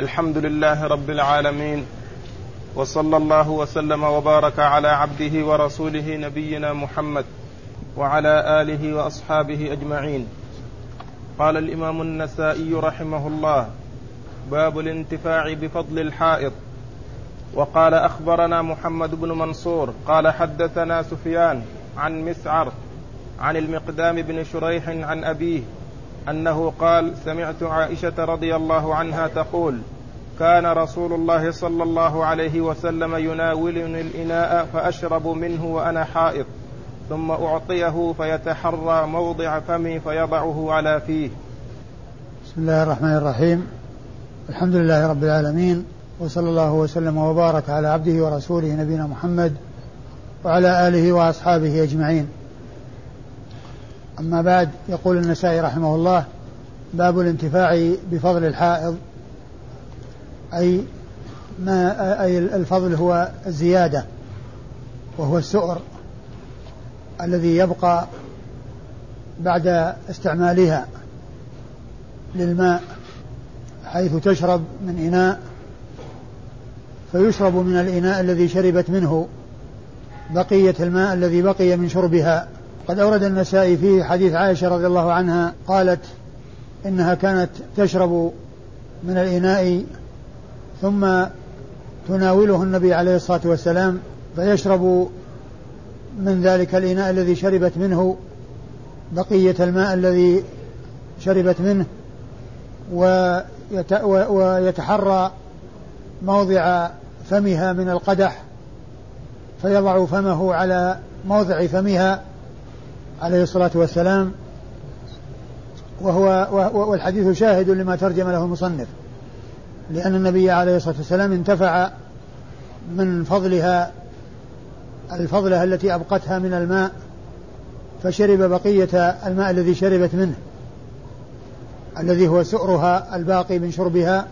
الحمد لله رب العالمين وصلى الله وسلم وبارك على عبده ورسوله نبينا محمد وعلى آله وأصحابه أجمعين. قال الإمام النسائي رحمه الله باب الانتفاع بفضل الحائط. وقال أخبرنا محمد بن منصور قال حدثنا سفيان عن مسعر عن المقدام بن شريح عن أبيه أنه قال سمعت عائشة رضي الله عنها تقول كان رسول الله صلى الله عليه وسلم يناولني الإناء فأشرب منه وأنا حائض ثم أعطيه فيتحرى موضع فمي فيضعه على فيه. بسم الله الرحمن الرحيم. الحمد لله رب العالمين وصلى الله وسلم وبارك على عبده ورسوله نبينا محمد وعلى آله وأصحابه أجمعين. أما بعد يقول النسائي رحمه الله باب الانتفاع بفضل الحائض أي ما أي الفضل هو الزيادة وهو السؤر الذي يبقى بعد استعمالها للماء حيث تشرب من إناء فيشرب من الإناء الذي شربت منه بقية الماء الذي بقي من شربها. قد أورد النسائي فيه حديث عائشة رضي الله عنها قالت إنها كانت تشرب من الإناء ثم تناوله النبي عليه الصلاة والسلام فيشرب من ذلك الإناء الذي شربت منه بقية الماء الذي شربت منه ويتحرى موضع فمها من القدح فيضع فمه على موضع فمها عليه الصلاة والسلام وهو والحديث شاهد لما ترجم له المصنف لأن النبي عليه الصلاة والسلام انتفع من فضلها الفضلة التي أبقتها من الماء فشرب بقية الماء الذي شربت منه الذي هو سؤرها الباقي من شربها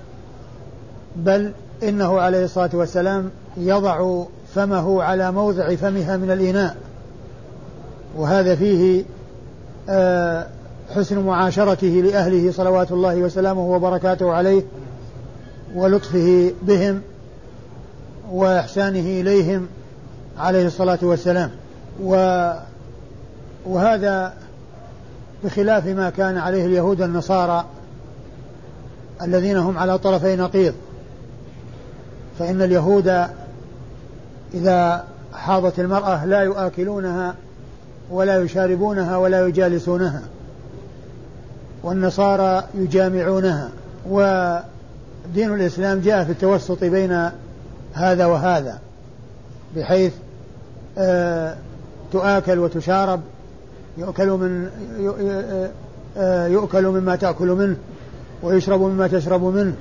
بل إنه عليه الصلاة والسلام يضع فمه على موضع فمها من الإناء. وهذا فيه آه، حسن معاشرته لأهله صلوات الله وسلامه وبركاته عليه ولطفه بهم وإحسانه إليهم عليه الصلاة والسلام. و وهذا بخلاف ما كان عليه اليهود النصارى الذين هم على طرفي نقيض. فإن اليهود إذا حاضت المرأة لا يؤكلونها ولا يشاربونها ولا يجالسونها. والنصارى يجامعونها. ودين الإسلام جاء في التوسط بين هذا وهذا بحيث آه تؤكل وتشارب يؤكل من آه، يؤكل مما تأكل منه ويشرب مما تشرب منه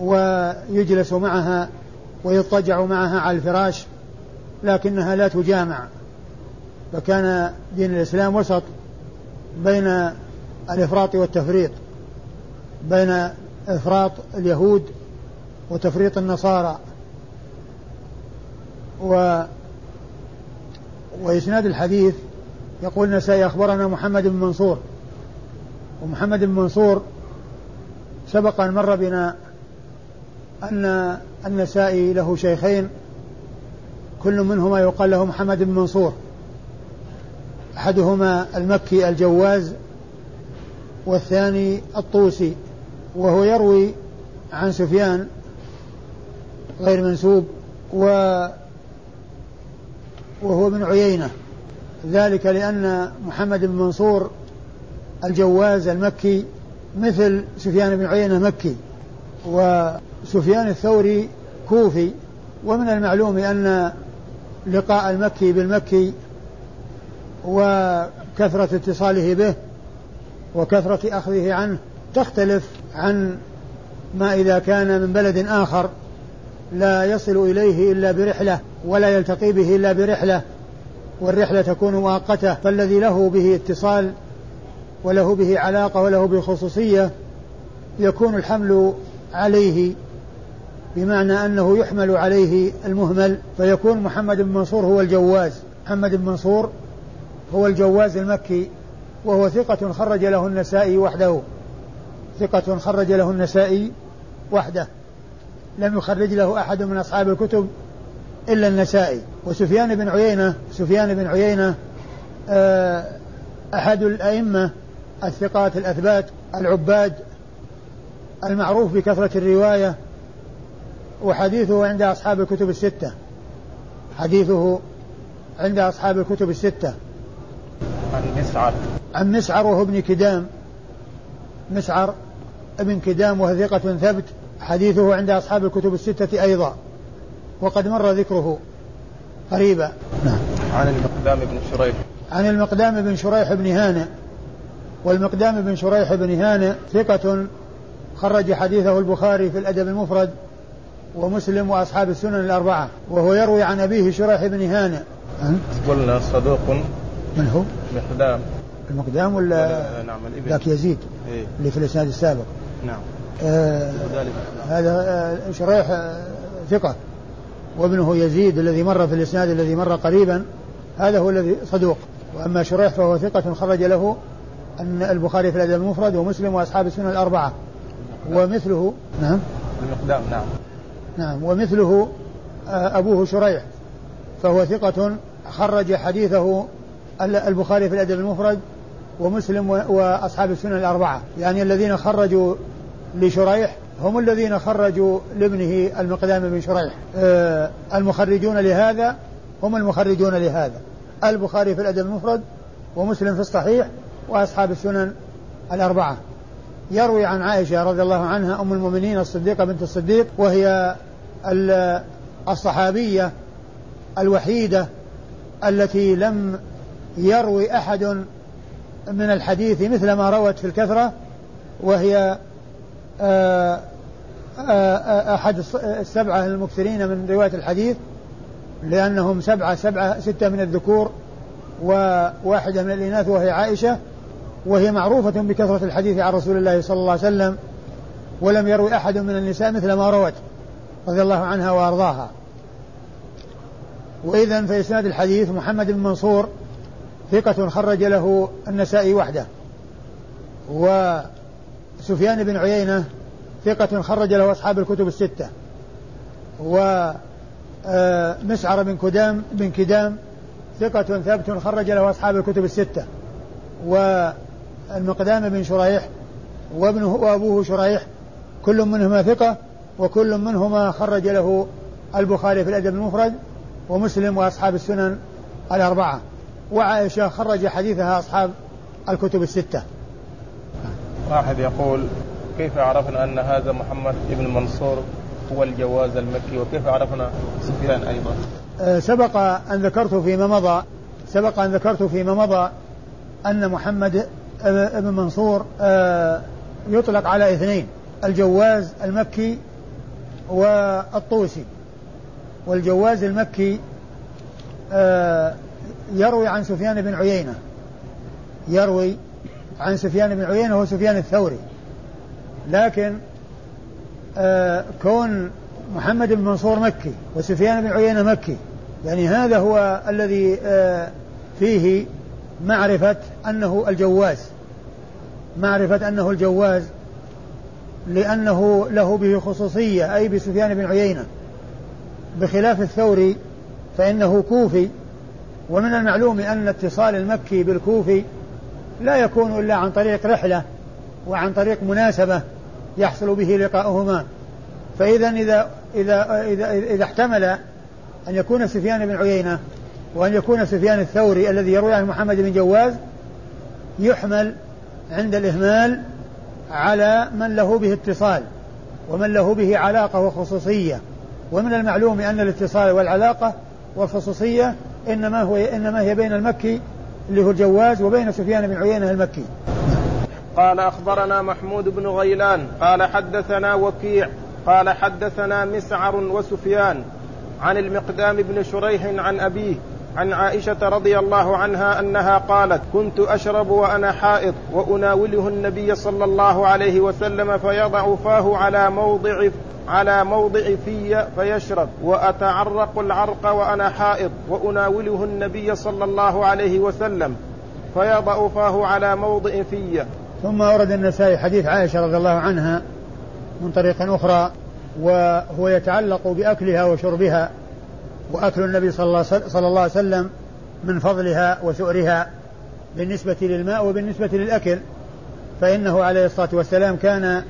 ويجلس معها ويضطجع معها على الفراش لكنها لا تجامع. فكان دين الإسلام وسط بين الإفراط والتفريط بين إفراط اليهود وتفريط النصارى و وإسناد الحديث يقول النسائي أخبرنا محمد بن منصور. ومحمد بن منصور سبق أن مر بنا أن النسائي له شيخين كل منهما يقال له محمد بن منصور. أحدهما المكي الجواز والثاني الطوسي وهو يروي عن سفيان غير منسوب و وهو ابن عيينة. ذلك لأن محمد بن منصور الجواز المكي مثل سفيان بن عيينة مكي وسفيان الثوري كوفي. ومن المعلوم أن لقاء المكي بالمكي وكثرة اتصاله به وكثرة أخذه عنه تختلف عن ما إذا كان من بلد آخر لا يصل إليه إلا برحلة ولا يلتقي به إلا برحلة والرحلة تكون مؤقتة. فالذي له به اتصال وله به علاقة وله به خصوصية يكون الحمل عليه بمعنى أنه يحمل عليه المهمل فيكون محمد بن منصور هو الجواز. محمد بن منصور هو الجواز المكي وهو ثقة خرج له النسائي وحده. ثقة خرج له النسائي وحده. لم يخرج له أحد من أصحاب الكتب إلا النسائي. وسفيان بن عيينة سفيان بن عيينة آه، أحد الأئمة الثقات الأثبات العباد المعروف بكثرة الرواية وحديثه عند أصحاب الكتب الستة. حديثه عند أصحاب الكتب الستة. عن مسعر عن مسعر وهو ابن كدام. مسعر ابن كدام وهو ثقة ثبت. حديثه عند أصحاب الكتب الستة أيضا. وقد مر ذكره قريبا. نعم. عن المقدام بن شريح. عن المقدام بن شريح بن هانئ. والمقدام بن شريح بن هانئ ثقة خرج حديثه البخاري في الأدب المفرد ومسلم وأصحاب السنن الأربعة. وهو يروي عن أبيه شريح بن هانئ. قلنا صدوق من هو؟ مقدام المقدام ولا نعم الابن ذاك يزيد إيه؟ اللي في الإسناد السابق. نعم. آه هذا آه شريح آه ثقة. وابنه يزيد الذي مر في الإسناد الذي مر قريبا هذا هو الذي صدوق. وأما شريح فهو ثقة خرج له أن البخاري في الأدب المفرد ومسلم وأصحاب السنن الأربعة. ومثله نعم. المقدام نعم. نعم. ومثله آه، أبوه شريح فهو ثقة خرج حديثه البخاري في الأدب المفرد ومسلم وأصحاب السنن الأربعة. يعني الذين خرجوا لشريح هم الذين خرجوا لابنه المقدام بن شريح. آه، المخرجون لهذا هم المخرجون لهذا. البخاري في الأدب المفرد ومسلم في الصحيح وأصحاب السنن الأربعة. يروي عن عائشة رضي الله عنها أم المؤمنين الصديقة بنت الصديق وهي الصحابية الوحيدة التي لم يروي أحد من الحديث مثل ما روت في الكثرة وهي آه، آه، آه، أحد السبعة المكثرين من رواية الحديث لأنهم سبعة سبعة ستة من الذكور وواحدة من الإناث وهي عائشة وهي معروفة بكثرة الحديث عن رسول الله صلى الله عليه وسلم ولم يروي أحد من النساء مثل ما روت رضي الله عنها وأرضاها. وإذا في إسناد الحديث محمد بن منصور ثقة خرج له النسائي وحده. وسفيان بن عيينة ثقة خرج له أصحاب الكتب الستة. ومسعر آه، بن كدام بن كدام ثقة ثبت خرج له أصحاب الكتب الستة. والمقدام بن شريح وابنه وأبوه شريح كل منهما ثقة وكل منهما خرج له البخاري في الأدب المفرد ومسلم وأصحاب السنن الأربعة. وعائشة خرج حديثها أصحاب الكتب الستة. واحد يقول كيف عرفنا أن هذا محمد بن منصور هو الجواز المكي؟ وكيف عرفنا سفيان أيضا؟ أه سبق أن ذكرت فيما مضى سبق أن ذكرت فيما مضى أن محمد بن منصور أه يطلق على اثنين الجواز المكي والطوسي. والجواز المكي أه يروي عن سفيان بن عيينة. يروي عن سفيان بن عيينة هو سفيان الثوري. لكن آه كون محمد بن منصور مكي وسفيان بن عيينة مكي. يعني هذا هو الذي آه فيه معرفة أنه الجواز. معرفة أنه الجواز لأنه له به خصوصية أي بسفيان بن عيينة. بخلاف الثوري فإنه كوفي ومن المعلوم أن اتصال المكي بالكوفي لا يكون إلا عن طريق رحلة وعن طريق مناسبة يحصل به لقاؤهما. فإذا إذا إذا إذا إذا احتمل أن يكون سفيان بن عيينة وأن يكون سفيان الثوري الذي يروي عن محمد بن جواز يحمل عند الإهمال على من له به اتصال ومن له به علاقة وخصوصية. ومن المعلوم أن الاتصال والعلاقة والخصوصية إنما هو إنما هي بين المكي اللي هو الجواز وبين سفيان بن عيينة المكي. قال أخبرنا محمود بن غيلان قال حدثنا وكيع قال حدثنا مسعر وسفيان عن المقدام بن شريح عن أبيه عن عائشة رضي الله عنها أنها قالت كنت أشرب وأنا حائض وأناوله النبي صلى الله عليه وسلم فيضع فاه على موضع على موضع في فيشرب وأتعرق العرق وأنا حائض وأناوله النبي صلى الله عليه وسلم فيضع فاه على موضع في ثم ورد النسائي حديث عائشة رضي الله عنها من طريق أخرى وهو يتعلق بأكلها وشربها. وأكل النبي صلى الله, عليه وسلم من فضلها وسؤرها بالنسبة للماء وبالنسبة للأكل فإنه عليه الصلاة والسلام كان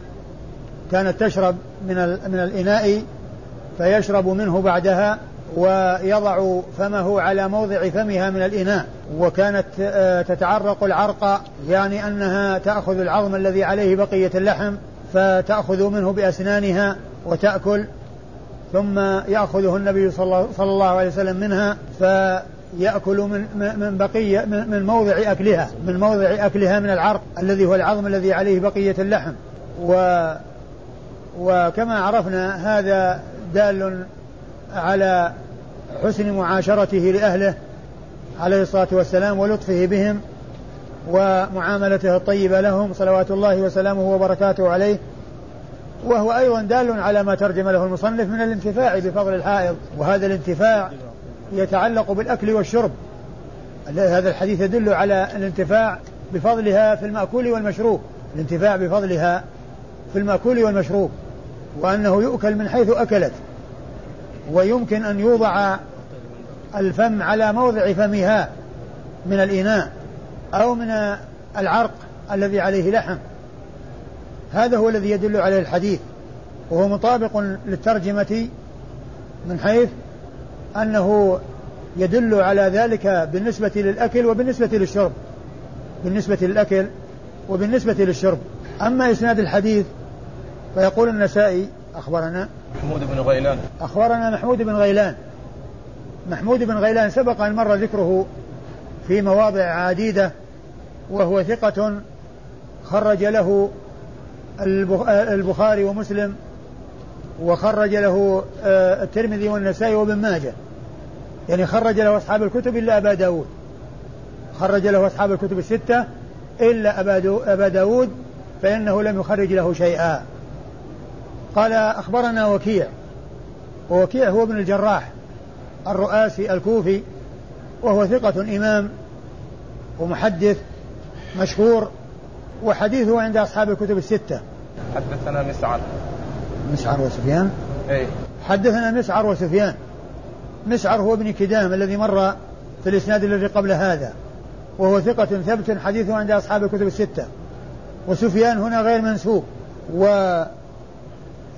كانت تشرب من من الإناء فيشرب منه بعدها ويضع فمه على موضع فمها من الإناء وكانت آه، تتعرق العرق يعني أنها تأخذ العظم الذي عليه بقية اللحم فتأخذ منه بأسنانها وتأكل ثم يأخذه النبي صلى الله عليه وسلم منها فيأكل من من بقية من موضع أكلها من موضع أكلها من العرق الذي هو العظم الذي عليه بقية اللحم. و وكما عرفنا هذا دال على حسن معاشرته لأهله عليه الصلاة والسلام ولطفه بهم ومعاملته الطيبة لهم صلوات الله وسلامه وبركاته عليه. وهو أيضا دال على ما ترجم له المصنف من الانتفاع بفضل الحائض. وهذا الانتفاع يتعلق بالأكل والشرب. هذا الحديث يدل على الانتفاع بفضلها في المأكول والمشروب. الانتفاع بفضلها في المأكول والمشروب. وأنه يؤكل من حيث أكلت. ويمكن أن يوضع الفم على موضع فمها من الإناء أو من العرق الذي عليه لحم. هذا هو الذي يدل عليه الحديث وهو مطابق للترجمة من حيث أنه يدل على ذلك بالنسبة للأكل وبالنسبة للشرب بالنسبة للأكل وبالنسبة للشرب. أما إسناد الحديث فيقول النسائي أخبرنا محمود بن غيلان. أخبرنا محمود بن غيلان. محمود بن غيلان سبق أن مر ذكره في مواضع عديدة وهو ثقة خرج له البخاري ومسلم وخرج له آه، الترمذي والنسائي وابن ماجه. يعني خرج له أصحاب الكتب إلا أبا داود. خرج له أصحاب الكتب الستة إلا أبا داود فإنه لم يخرج له شيئا. قال أخبرنا وكيع. ووكيع هو ابن الجراح الرؤاسي الكوفي وهو ثقة إمام ومحدث مشهور وحديثه عند أصحاب الكتب الستة. حدثنا مسعر. مسعر وسفيان؟ أي حدثنا مسعر وسفيان. مسعر هو ابن كدام الذي مر في الإسناد الذي قبل هذا. وهو ثقة ثبت حديثه عند أصحاب الكتب الستة. وسفيان هنا غير منسوب. و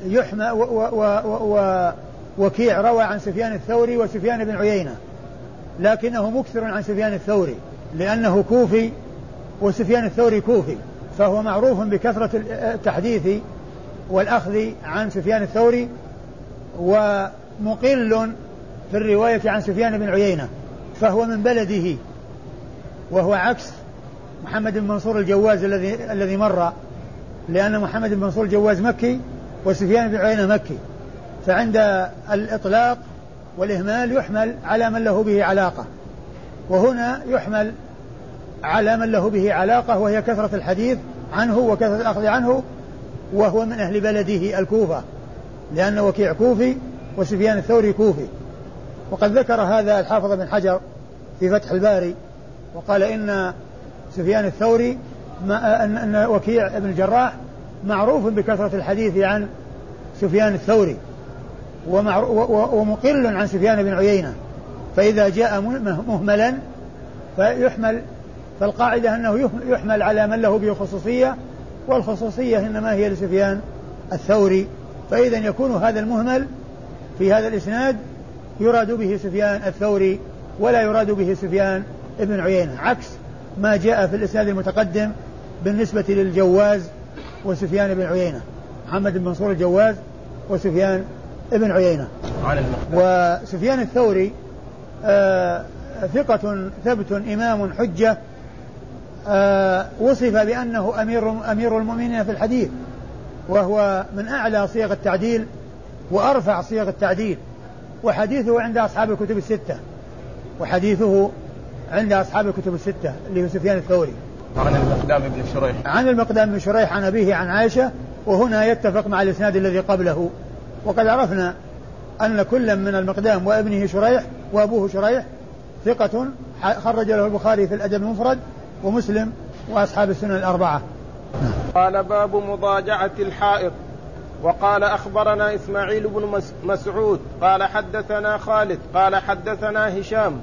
يحمى و و و و وكيع روى عن سفيان الثوري وسفيان بن عيينة. لكنه مكثر عن سفيان الثوري لأنه كوفي وسفيان الثوري كوفي. فهو معروف بكثرة التحديث والأخذ عن سفيان الثوري ومقل في الرواية عن سفيان بن عيينة فهو من بلده وهو عكس محمد بن منصور الجواز الذي الذي مر لأن محمد بن منصور الجواز مكي وسفيان بن عيينة مكي فعند الإطلاق والإهمال يحمل على من له به علاقة وهنا يحمل على من له به علاقة وهي كثرة الحديث عنه وكثرة الأخذ عنه وهو من أهل بلده الكوفة لأن وكيع كوفي وسفيان الثوري كوفي. وقد ذكر هذا الحافظ بن حجر في فتح الباري وقال إن سفيان الثوري ما أن وكيع بن الجراح معروف بكثرة الحديث عن سفيان الثوري ومقل عن سفيان بن عيينة. فإذا جاء مهملا فيحمل فالقاعدة أنه يحمل على من له به خصوصية والخصوصية إنما هي لسفيان الثوري. فإذا يكون هذا المهمل في هذا الإسناد يراد به سفيان الثوري ولا يراد به سفيان ابن عيينة. عكس ما جاء في الإسناد المتقدم بالنسبة للجواز وسفيان بن عيينة. محمد بن منصور الجواز وسفيان بن عيينة. وسفيان الثوري آه ثقة ثبت إمام حجة وصف بأنه أمير أمير المؤمنين في الحديث وهو من أعلى صيغ التعديل وأرفع صيغ التعديل وحديثه عند أصحاب الكتب الستة وحديثه عند أصحاب الكتب الستة اللي هو سفيان الثوري. عن المقدام بن شريح. عن المقدام بن شريح عن أبيه عن عائشة وهنا يتفق مع الإسناد الذي قبله. وقد عرفنا أن كل من المقدام وابنه شريح وأبوه شريح ثقة خرج له البخاري في الأدب المفرد ومسلم وأصحاب السنن الأربعة. قال باب مضاجعة الحائط. وقال أخبرنا إسماعيل بن مسعود. قال حدثنا خالد. قال حدثنا هشام.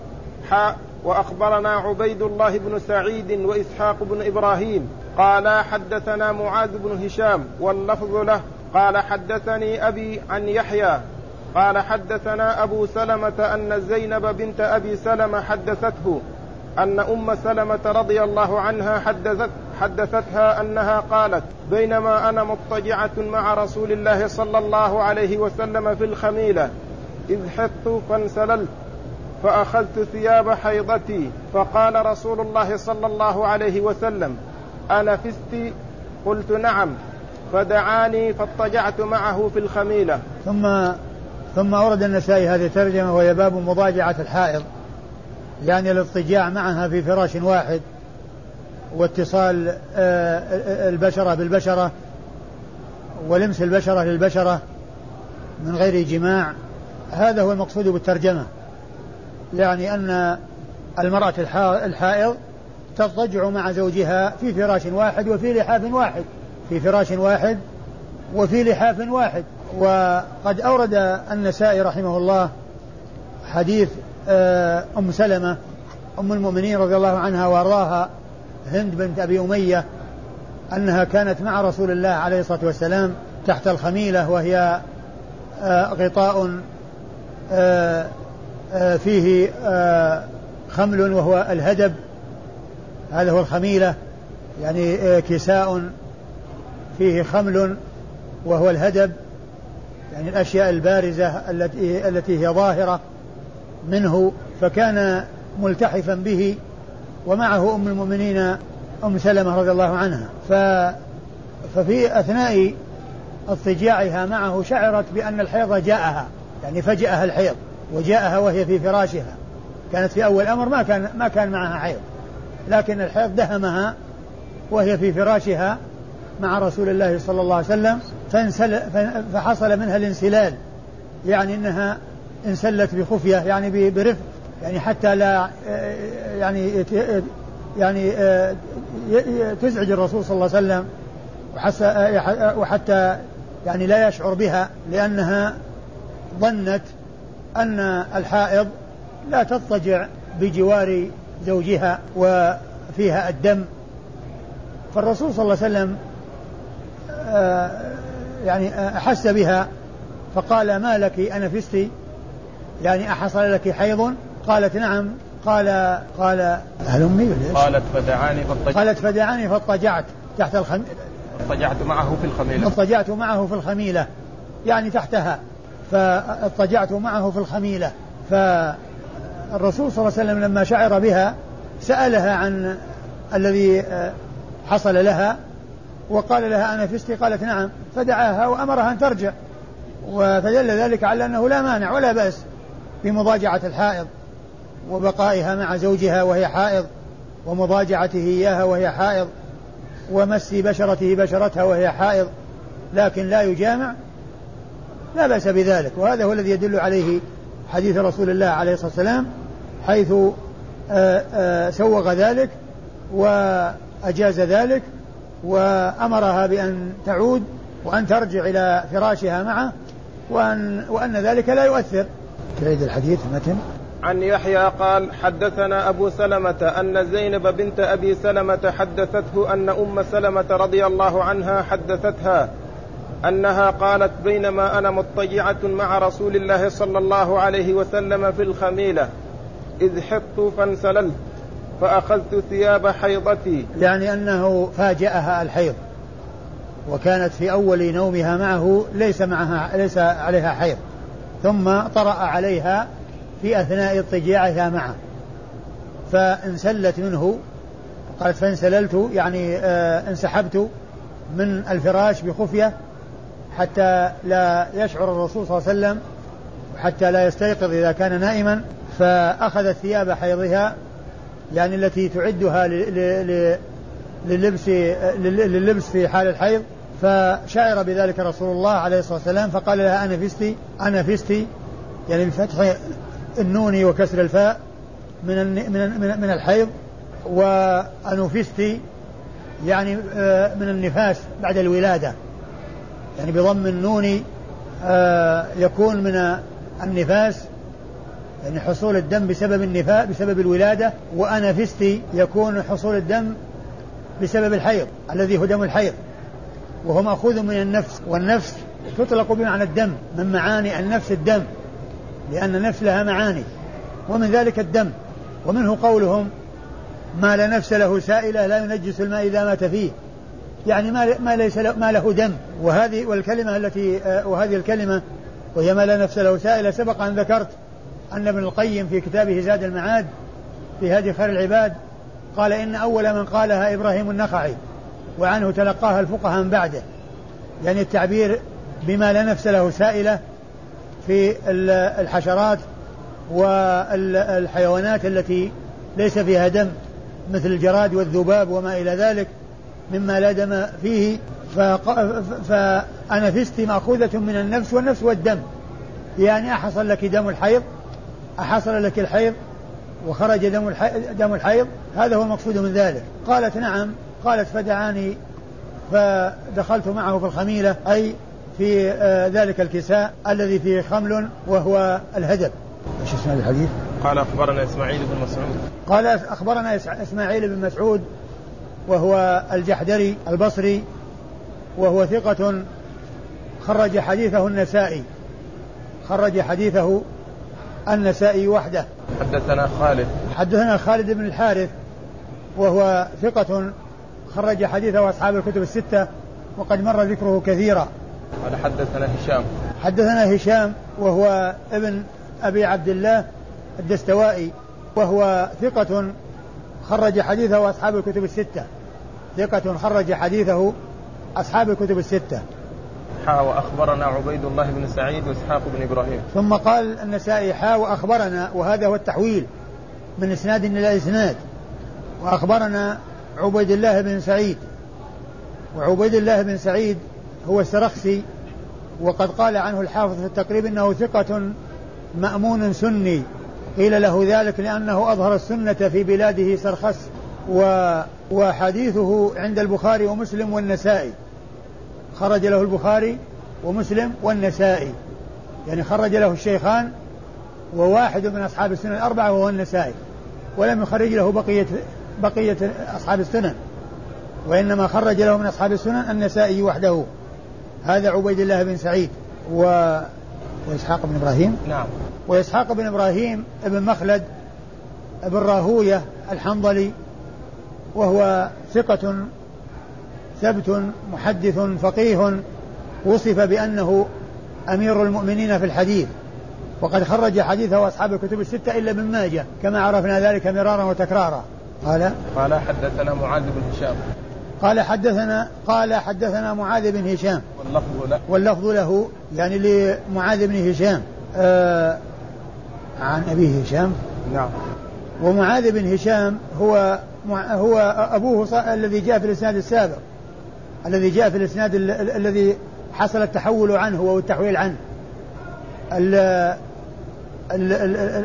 حاء وأخبرنا عبيد الله بن سعيد وإسحاق بن إبراهيم. قال حدثنا معاذ بن هشام. واللفظ له. قال حدثني أبي عن يحيى. قال حدثنا أبو سلمة أن زينب بنت أبي سلمة حدثته. أن أم سلمة رضي الله عنها حدثت حدثتها أنها قالت بينما أنا مضطجعة مع رسول الله صلى الله عليه وسلم في الخميلة. إذ حطت فانسللت فأخذت ثياب حيضتي فقال رسول الله صلى الله عليه وسلم أنفست قلت نعم فدعاني فاضطجعت معه في الخميلة. ثم ثم أورد النسائي هذه الترجمة وهي باب مضاجعة الحائض. يعني الاضطجاع معها في فراش واحد واتصال آه، البشرة بالبشرة ولمس البشرة للبشرة من غير جماع هذا هو المقصود بالترجمة. يعني أن المرأة الحائض تضطجع مع زوجها في فراش واحد وفي لحاف واحد في فراش واحد وفي لحاف واحد. وقد أورد النسائي رحمه الله حديث آه، أم سلمة أم المؤمنين رضي الله عنها وأرضاها هند بنت أبي أمية أنها كانت مع رسول الله عليه الصلاة والسلام تحت الخميلة وهي آه، غطاء آه، فيه خمل وهو الهدب. هذا هو الخميلة يعني كساء فيه خمل وهو الهدب. يعني الأشياء البارزة التي التي هي ظاهرة. منه فكان ملتحفا به ومعه أم المؤمنين أم سلمة رضي الله عنها. ف ففي أثناء اضطجاعها معه شعرت بأن الحيض جاءها يعني فجأها الحيض وجاءها وهي في فراشها. كانت في أول أمر ما كان ما كان معها حيض لكن الحيض دهمها وهي في فراشها مع رسول الله صلى الله عليه وسلم فانسل فحصل منها الانسلال يعني إنها انسلت بخفية يعني برفق يعني حتى لا يعني يعني تزعج الرسول صلى الله عليه وسلم وحتى يعني لا يشعر بها لأنها ظنت أن الحائض لا تضطجع بجوار زوجها وفيها الدم. فالرسول صلى الله عليه وسلم آه، يعني أحس بها فقال ما لك أنفست يعني أحصل لك حيض؟ قالت نعم. قال قال هل أمي قالت فدعاني فاضطجعت. قالت فدعاني فاضطجعت. تحت الخميلة. اضطجعت معه في الخميلة. اضطجعت معه في الخميلة. يعني تحتها. فاضطجعت معه في الخميلة. فالرسول صلى الله عليه وسلم لما شعر بها سألها عن الذي آه، حصل لها وقال لها أنا فستي قالت نعم. فدعاها وأمرها أن ترجع. فدل ذلك على أنه لا مانع ولا بأس. بمضاجعة الحائض وبقائها مع زوجها وهي حائض ومضاجعته إياها وهي حائض ومس بشرته بشرتها وهي حائض لكن لا يجامع لا بأس بذلك. وهذا هو الذي يدل عليه حديث رسول الله عليه الصلاة والسلام حيث آه، آه، سوغ ذلك وأجاز ذلك وأمرها بأن تعود وأن ترجع إلى فراشها معه وأن, وأن ذلك لا يؤثر. تعيد الحديث متن؟ عن يحيى قال حدثنا أبو سلمة أن زينب بنت أبي سلمة حدثته أن أم سلمة رضي الله عنها حدثتها أنها قالت بينما أنا مضطجعة مع رسول الله صلى الله عليه وسلم في الخميلة إذ حضت فانسللت فأخذت ثياب حيضتي. يعني أنه فاجأها الحيض وكانت في أول نومها معه ليس معها ليس عليها حيض. ثم طرأ عليها في أثناء اضطجاعها معه. فانسلت منه قالت فانسللت يعني آه انسحبت من الفراش بخفية حتى لا يشعر الرسول صلى الله عليه وسلم حتى لا يستيقظ إذا كان نائما فأخذت ثياب حيضها يعني التي تعدها للبس للبس في حال الحيض فشعر بذلك رسول الله عليه الصلاة والسلام فقال لها أنا فستي أنا فستي يعني بفتح النون وكسر الفاء من من من الحيض وانفستي يعني آه، من النفاس بعد الولادة. يعني بضم النون آه يكون من النفاس يعني حصول الدم بسبب النفاء بسبب الولادة وأنافستي يكون حصول الدم بسبب الحيض الذي هو دم الحيض. وهو مأخوذ من النفس والنفس تطلق بمعنى الدم من معاني النفس الدم لأن النفس لها معاني ومن ذلك الدم ومنه قولهم ما لا نفس له سائلة لا ينجس الماء إذا مات فيه. يعني ما ما ليس له ما له دم. وهذه والكلمة التي آه، وهذه الكلمة وهي ما لا نفس له سائلة سبق أن ذكرت أن ابن القيم في كتابه زاد المعاد في هذه خير العباد قال إن أول من قالها إبراهيم النخعي. وعنه تلقاها الفقهاء من بعده. يعني التعبير بما لا نفس له سائلة في الحشرات والحيوانات التي ليس فيها دم مثل الجراد والذباب وما إلى ذلك مما لا دم فيه فأنفستي مأخوذة من النفس والنفس والدم. يعني أحصل لك دم الحيض أحصل لك الحيض وخرج دم الحيض, دم الحيض هذا هو المقصود من ذلك. قالت نعم قالت فدعاني فدخلت معه في الخميلة أي في آه ذلك الكساء الذي فيه خمل وهو الهدب. إيش اسم هذا الحديث؟ قال أخبرنا إسماعيل بن مسعود. قال أخبرنا إسماعيل بن مسعود وهو الجحدري البصري وهو ثقة خرج حديثه النسائي. خرج حديثه النسائي وحده. حدثنا خالد. حدثنا خالد بن الحارث وهو ثقة خرج حديثه أصحاب الكتب الستة وقد مر ذكره كثيرا. قال حدثنا هشام. حدثنا هشام وهو ابن أبي عبد الله الدستوائي وهو ثقة خرج حديثه أصحاب الكتب الستة. ثقة خرج حديثه أصحاب الكتب الستة. حا وأخبرنا عبيد الله بن سعيد وإسحاق بن إبراهيم. ثم قال النسائي حا وأخبرنا وهذا هو التحويل من إسناد إلى إسناد. وأخبرنا عبيد الله بن سعيد. وعبيد الله بن سعيد هو السرخسي وقد قال عنه الحافظ في التقريب إنه ثقة مأمون سني. قيل له ذلك لأنه أظهر السنة في بلاده سرخس و وحديثه عند البخاري ومسلم والنسائي. خرج له البخاري ومسلم والنسائي. يعني خرج له الشيخان وواحد من أصحاب السنن الأربعة وهو النسائي. ولم يخرج له بقية بقية أصحاب السنن وإنما خرج له من أصحاب السنن النسائي وحده. هذا عبيد الله بن سعيد و وإسحاق بن إبراهيم. نعم. وإسحاق بن إبراهيم ابن مخلد ابن راهوية الحنظلي وهو ثقة ثبت محدث فقيه وصف بأنه أمير المؤمنين في الحديث. وقد خرج حديثه أصحاب الكتب الستة إلا ابن ماجه كما عرفنا ذلك مرارا وتكرارا. قال؟ قال حدثنا معاذ بن هشام. قال حدثنا قال حدثنا معاذ بن هشام. واللفظ له. واللفظ له يعني لمعاذ بن هشام. آه عن أبيه هشام. نعم. ومعاذ بن هشام هو هو أبوه الذي جاء في الإسناد السابق. الذي جاء في الإسناد الذي حصل التحول عنه والتحويل عنه.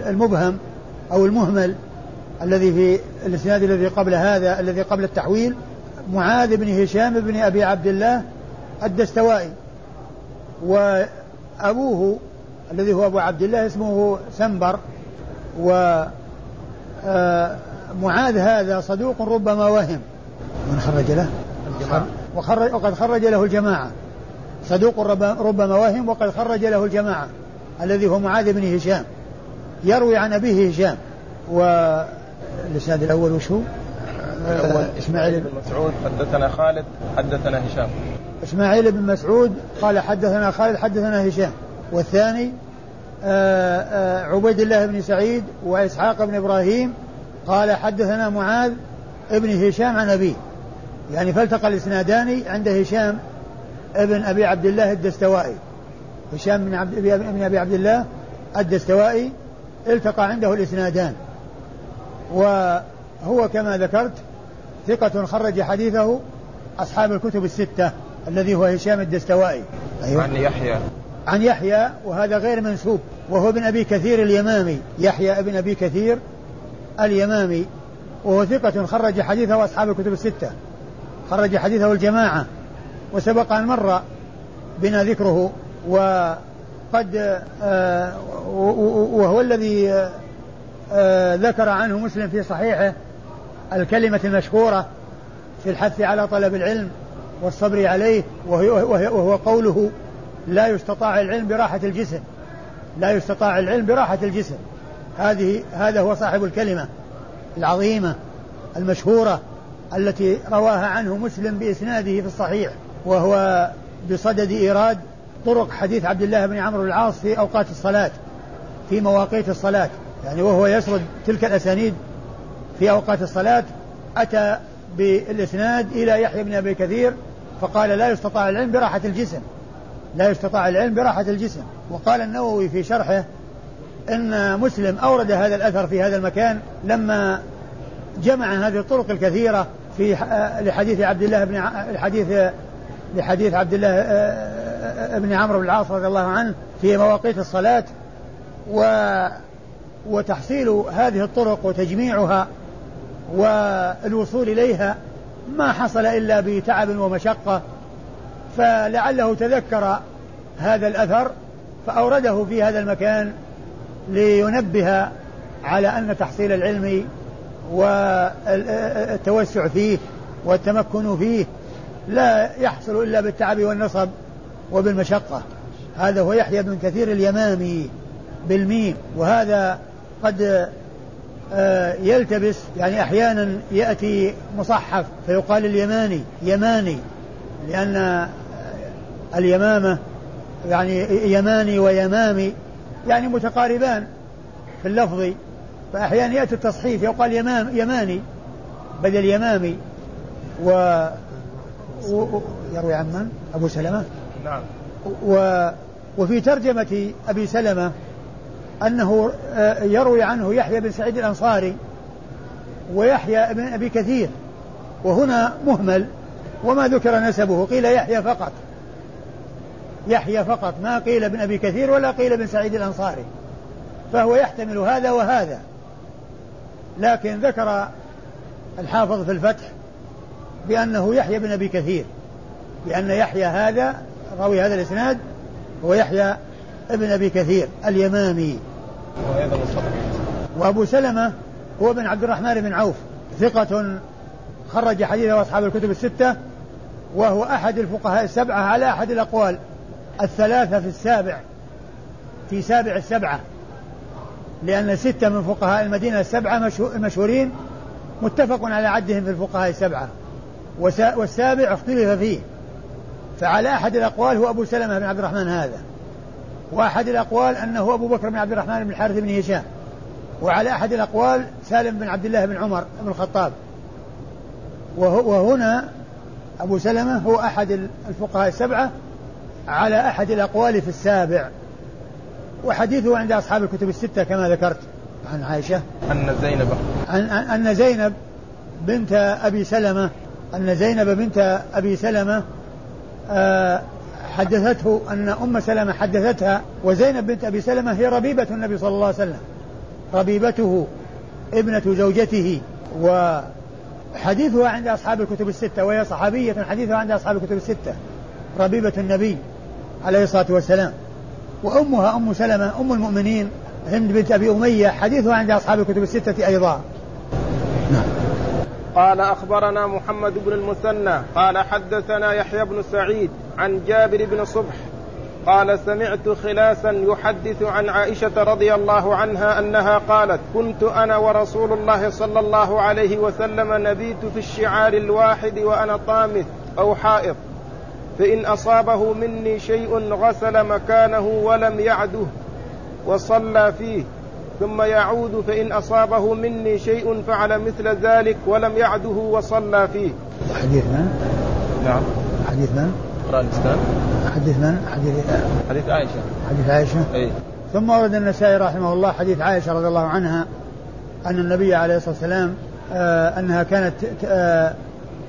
المبهم أو المهمل. الذي في الإسناد الذي قبل هذا الذي قبل التحويل معاذ بن هشام بن أبي عبد الله الدستوائي. وأبوه الذي هو أبو عبد الله اسمه سنبر. و آه، معاذ هذا صدوق ربما وهم. من خرج له؟ الجماعة. وخرج وقد خرج له الجماعة. صدوق ربما وهم وقد خرج له الجماعة. الذي هو معاذ بن هشام. يروي عن أبيه هشام. والإسناد الأول وش هو؟ الأول. إسماعيل بن مسعود حدثنا خالد حدثنا هشام. إسماعيل بن مسعود قال حدثنا خالد حدثنا هشام. والثاني آآ آه، آآ آه، عبيد الله بن سعيد وإسحاق بن إبراهيم قال حدثنا معاذ ابن هشام عن أبيه. يعني فالتقى الإسنادان عند هشام ابن أبي عبد الله الدستوائي. هشام بن عبد ابن أبي عبد الله الدستوائي التقى عنده الإسنادان. وهو كما ذكرت ثقة خرج حديثه أصحاب الكتب الستة الذي هو هشام الدستوائي. أيوة. عن يحيى. عن يحيى وهذا غير منسوب. وهو ابن أبي كثير اليمامي. يحيى ابن أبي كثير اليمامي. وهو ثقة خرج حديثه أصحاب الكتب الستة. خرج حديثه الجماعة. وسبق أن مر بنا ذكره. وقد آه، وهو الذي آه، ذكر عنه مسلم في صحيحه الكلمة المشهورة في الحث على طلب العلم والصبر عليه وهو قوله لا يستطاع العلم براحة الجسم. لا يستطاع العلم براحة الجسم. هذه هذا هو صاحب الكلمة العظيمة المشهورة التي رواها عنه مسلم بإسناده في الصحيح وهو بصدد إيراد طرق حديث عبد الله بن عمرو العاص في أوقات الصلاة في مواقيت الصلاة. يعني وهو يسرد تلك الأسانيد في أوقات الصلاة أتى بالإسناد إلى يحيى بن أبي كثير فقال لا يستطاع العلم براحة الجسم لا يستطاع العلم براحة الجسم. وقال النووي في شرحه إن مسلم أورد هذا الأثر في هذا المكان لما جمع هذه الطرق الكثيرة في لحديث عبد الله بن الحديث لحديث عبد الله آه، آه، بن عمرو بن العاص رضي الله عنه في مواقيت الصلاة. و وتحصيل هذه الطرق وتجميعها والوصول إليها ما حصل إلا بتعب ومشقة فلعله تذكر هذا الأثر فأورده في هذا المكان لينبه على أن تحصيل العلم والتوسع فيه والتمكن فيه لا يحصل إلا بالتعب والنصب وبالمشقة. هذا هو يحيى بن كثير اليمامي بالميم وهذا قد آه، يلتبس يعني أحيانا يأتي مصحف فيقال اليماني يماني لأن اليمامة يعني يماني ويمامي يعني متقاربان في اللفظ فأحيانا يأتي التصحيف يقال يمام يماني بدل يمامي و, و... يروي عن من؟ أبو سلمة نعم و... وفي ترجمة أبي سلمة أنه آه، يروي عنه يحيى بن سعيد الأنصاري ويحيى بن أبي كثير وهنا مهمل وما ذكر نسبه قيل يحيى فقط. يحيى فقط ما قيل ابن أبي كثير ولا قيل ابن سعيد الأنصاري. فهو يحتمل هذا وهذا. لكن ذكر الحافظ في الفتح بأنه يحيى بن أبي كثير بأن يحيى هذا راوي هذا الإسناد هو يحيى ابن أبي كثير اليمامي. وأبو سلمة هو بن عبد الرحمن بن عوف ثقة خرج حديثه أصحاب الكتب الستة وهو أحد الفقهاء السبعة على أحد الأقوال الثلاثة في السابع في سابع السبعة لأن ستة من فقهاء المدينة السبعة المشهورين متفق على عدهم في الفقهاء السبعة. والسابع اختلف فيه فعلى أحد الأقوال هو أبو سلمة بن عبد الرحمن هذا. وأحد الأقوال أنه أبو بكر بن عبد الرحمن بن الحارث بن هشام وعلى أحد الأقوال سالم بن عبد الله بن عمر بن الخطاب. وهنا أبو سلمة هو أحد الفقهاء السبعة على أحد الأقوال في السابع. وحديثه عند أصحاب الكتب الستة كما ذكرت. عن عائشة. أن زينب. عن أن زينب بنت أبي سلمة أن زينب بنت أبي سلمة آه، حدثته أن أم سلمة حدثتها وزينب بنت أبي سلمة هي ربيبة النبي صلى الله عليه وسلم. ربيبته ابنة زوجته وحديثها عند أصحاب الكتب الستة وهي صحابية حديثها عند أصحاب الكتب الستة. ربيبة النبي عليه الصلاة والسلام. وأمها أم سلمة أم المؤمنين هند بنت أبي أمية حديثها عند أصحاب الكتب الستة أيضا. قال أخبرنا محمد بن المثنى قال حدثنا يحيى بن سعيد عن جابر بن صبح قال سمعت خلاسا يحدث عن عائشة رضي الله عنها أنها قالت كنت أنا ورسول الله صلى الله عليه وسلم نبيت في الشعار الواحد وأنا طامث أو حائط. فإن أصابه مني شيء غسل مكانه ولم يعده وصلى فيه. ثم يعود فإن أصابه مني شيء فعل مثل ذلك ولم يعده وصلى فيه حديث من؟ نعم حديث من؟ الإسلام حديث من؟ حديث حديث عائشة حديث عائشة؟ أي ثم ورد النسائي رحمه الله حديث عائشة رضي الله عنها أن النبي عليه الصلاة والسلام آه أنها كانت آه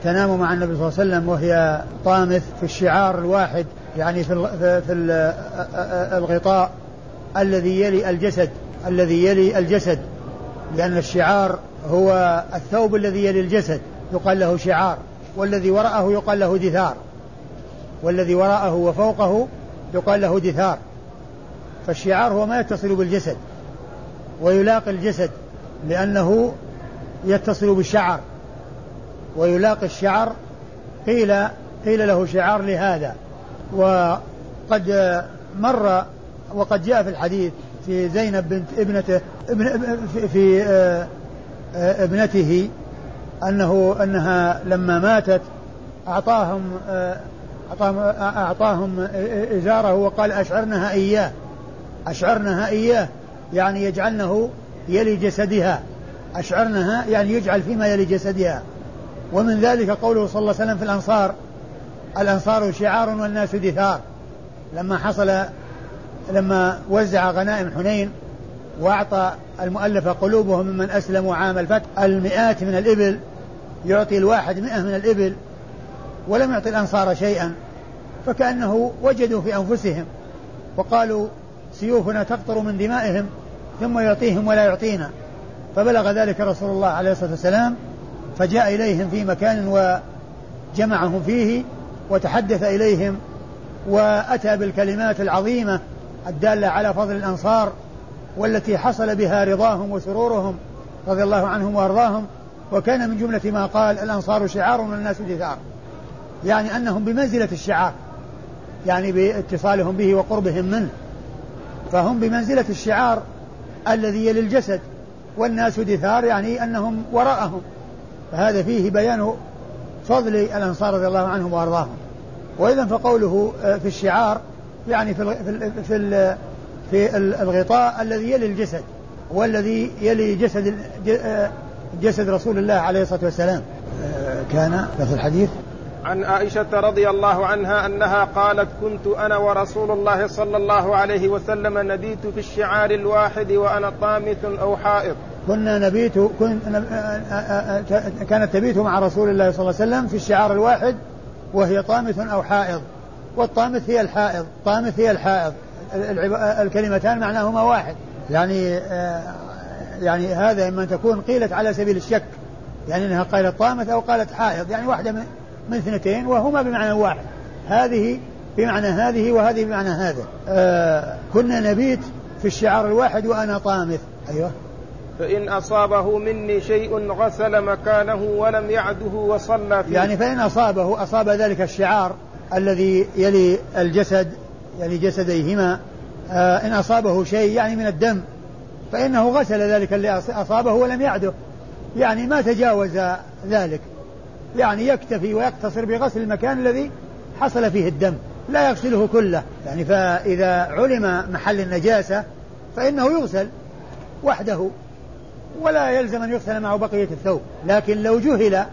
تنام مع النبي صلى الله عليه وسلم وهي طامث في الشعار الواحد يعني في في الغطاء الذي يلي الجسد الذي يلي الجسد لأن الشعار هو الثوب الذي يلي الجسد يقال له شعار والذي وراءه يقال له دثار والذي وراءه وفوقه يقال له دثار. فالشعار هو ما يتصل بالجسد ويلاقي الجسد لأنه يتصل بالشعر ويلاقي الشعر قيل قيل له شعار لهذا. وقد مر وقد جاء في الحديث في زينب بنت ابنته ابن في, في آه، آه، ابنته انه أنها لما ماتت أعطاهم آه، اعطاهم أعطاهم إزاره وقال أشعرنها إياه. أشعرنها إياه يعني يجعلنه يلي جسدها. أشعرنها يعني يجعل فيما يلي جسدها. ومن ذلك قوله صلى الله عليه وسلم في الأنصار الأنصار شعار والناس دثار. لما حصل لما وزع غنائم حنين وأعطى المؤلفة قلوبهم ممن أسلموا عام الفتح المئات من الإبل يعطي الواحد مئة من الإبل ولم يعطي الأنصار شيئا فكأنه وجدوا في أنفسهم وقالوا سيوفنا تقطر من دمائهم ثم يعطيهم ولا يعطينا. فبلغ ذلك رسول الله عليه الصلاة والسلام فجاء إليهم في مكان وجمعهم فيه وتحدث إليهم وأتى بالكلمات العظيمة الدالة على فضل الأنصار والتي حصل بها رضاهم وسرورهم رضي الله عنهم وأرضاهم وكان من جملة ما قال الأنصار شعار والناس دثار يعني أنهم بمنزلة الشعار يعني باتصالهم به وقربهم منه. فهم بمنزلة الشعار الذي يلي الجسد والناس دثار يعني أنهم وراءهم. فهذا فيه بيان فضل الأنصار رضي الله عنهم وأرضاهم. وإذا فقوله آه، في الشعار يعني في في في الغطاء الذي يلي الجسد والذي يلي جسد جسد رسول الله عليه الصلاة والسلام. آه، كان في الحديث؟ عن عائشة رضي الله عنها أنها قالت كنت أنا ورسول الله صلى الله عليه وسلم نبيت في الشعار الواحد وأنا طامث أو حائط. كنا نبيت كن كانت تبيت مع رسول الله صلى الله عليه وسلم في الشعار الواحد وهي طامث أو حائض والطامث هي الحائض. طامث هي الحائض. الكلمتان معناهما واحد. يعني آه، يعني هذا إما أن تكون قيلت على سبيل الشك. يعني أنها قالت طامث أو قالت حائض. يعني واحدة من اثنتين وهما بمعنى واحد. هذه بمعنى هذه وهذه بمعنى هذا. آه كنا نبيت في الشعار الواحد وأنا طامث. أيوه. فإن أصابه مني شيء غسل مكانه ولم يعده وصلى فيه. يعني فإن أصابه أصاب ذلك الشعار الذي يلي الجسد يلي جسديهما آه إن أصابه شيء يعني من الدم فإنه غسل ذلك اللي أصابه ولم يعده. يعني ما تجاوز ذلك. يعني يكتفي ويقتصر بغسل المكان الذي حصل فيه الدم. لا يغسله كله. يعني فإذا علم محل النجاسة فإنه يغسل وحده. ولا يلزم أن يغسل معه بقية الثوب. لكن لو جهل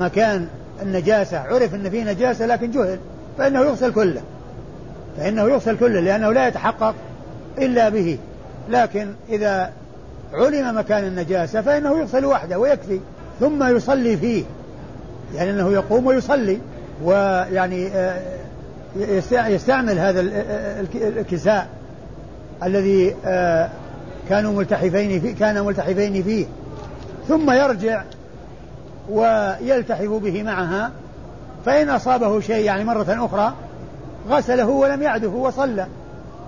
مكان النجاسة. عرف أن فيه نجاسة لكن جهل فإنه يغسل كله. فإنه يغسل كله لأنه لا يتحقق إلا به. لكن إذا علم مكان النجاسة فإنه يغسل وحده ويكفي ثم يصلي فيه. يعني أنه يقوم ويصلي ويعني آه، يستعمل هذا الكساء الذي آه، كانوا ملتحفين فيه كان ملتحفين فيه. ثم يرجع ويلتحف به معها فإن أصابه شيء يعني مرة أخرى غسله ولم يعده وصلى.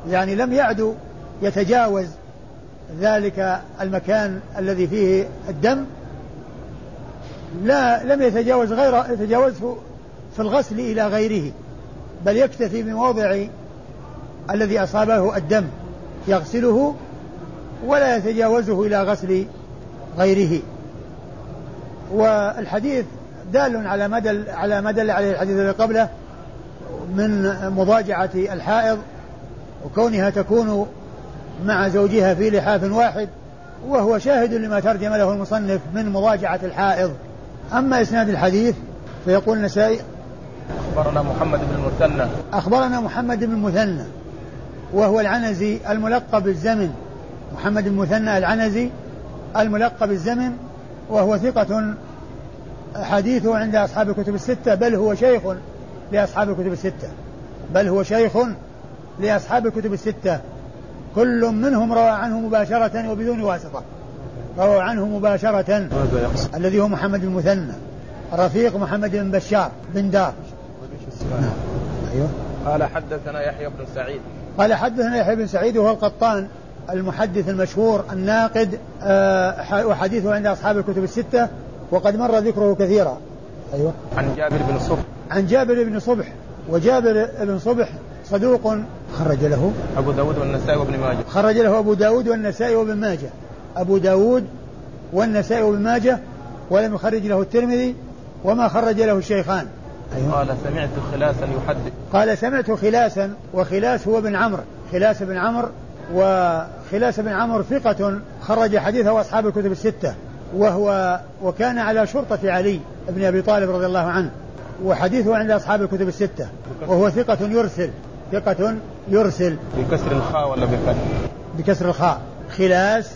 يعني لم يعد يتجاوز ذلك المكان الذي فيه الدم. لا لم يتجاوز غير يتجاوزه في الغسل إلى غيره بل يكتفي بموضع الذي أصابه الدم يغسله ولا يتجاوزه إلى غسل غيره. والحديث دال على مدى على مدى عليه الحديث الذي قبله من مضاجعة الحائض وكونها تكون مع زوجها في لحاف واحد وهو شاهد لما ترجم له المصنف من مضاجعة الحائض. أما إسناد الحديث فيقول النسائي أخبرنا محمد بن المثنى. أخبرنا محمد بن المثنى وهو العنزي الملقب بالزمن. محمد بن المثنى العنزي الملقب بالزمن وهو ثقة حديثه عند أصحاب الكتب الستة بل هو شيخ لأصحاب الكتب الستة. بل هو شيخ لأصحاب الكتب الستة. كل منهم روى عنه مباشرة وبدون واسطة. روى عنه مباشرة. الذي هو محمد المثنى. رفيق محمد بن بشار بن دار. أيوه. قال حدثنا يحيى بن سعيد. قال حدثنا يحيى بن سعيد وهو القطان. المحدث المشهور الناقد آه وحديثه عند أصحاب الكتب الستة وقد مر ذكره كثيرا. أيوه. عن جابر بن صبح. عن جابر بن صبح وجابر بن صبح صدوق خرج له. أبو داود والنسائي وابن ماجه. خرج له أبو داود والنسائي وابن ماجه. أبو داود والنسائي وابن ماجه ولم يخرج له الترمذي وما خرج له الشيخان. أيوة. قال سمعت خلاسا يحدث. قال سمعت خلاسا وخلاس هو بن عمرو خلاس بن عمرو وخلاس بن عمرو ثقة خرج حديثه أصحاب الكتب الستة وهو وكان على شرطة علي بن أبي طالب رضي الله عنه وحديثه عند أصحاب الكتب الستة وهو ثقة يرسل ثقة يرسل. بكسر الخاء ولا بفتح؟ بكسر الخاء. خلاس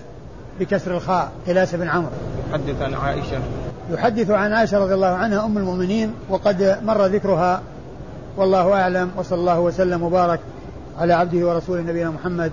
بكسر الخاء خلاس بن عمرو. يحدث عن عائشة. يحدث عن عائشة رضي الله عنها أم المؤمنين وقد مر ذكرها. والله أعلم وصلى الله وسلم وبارك على عبده ورسوله نبينا محمد.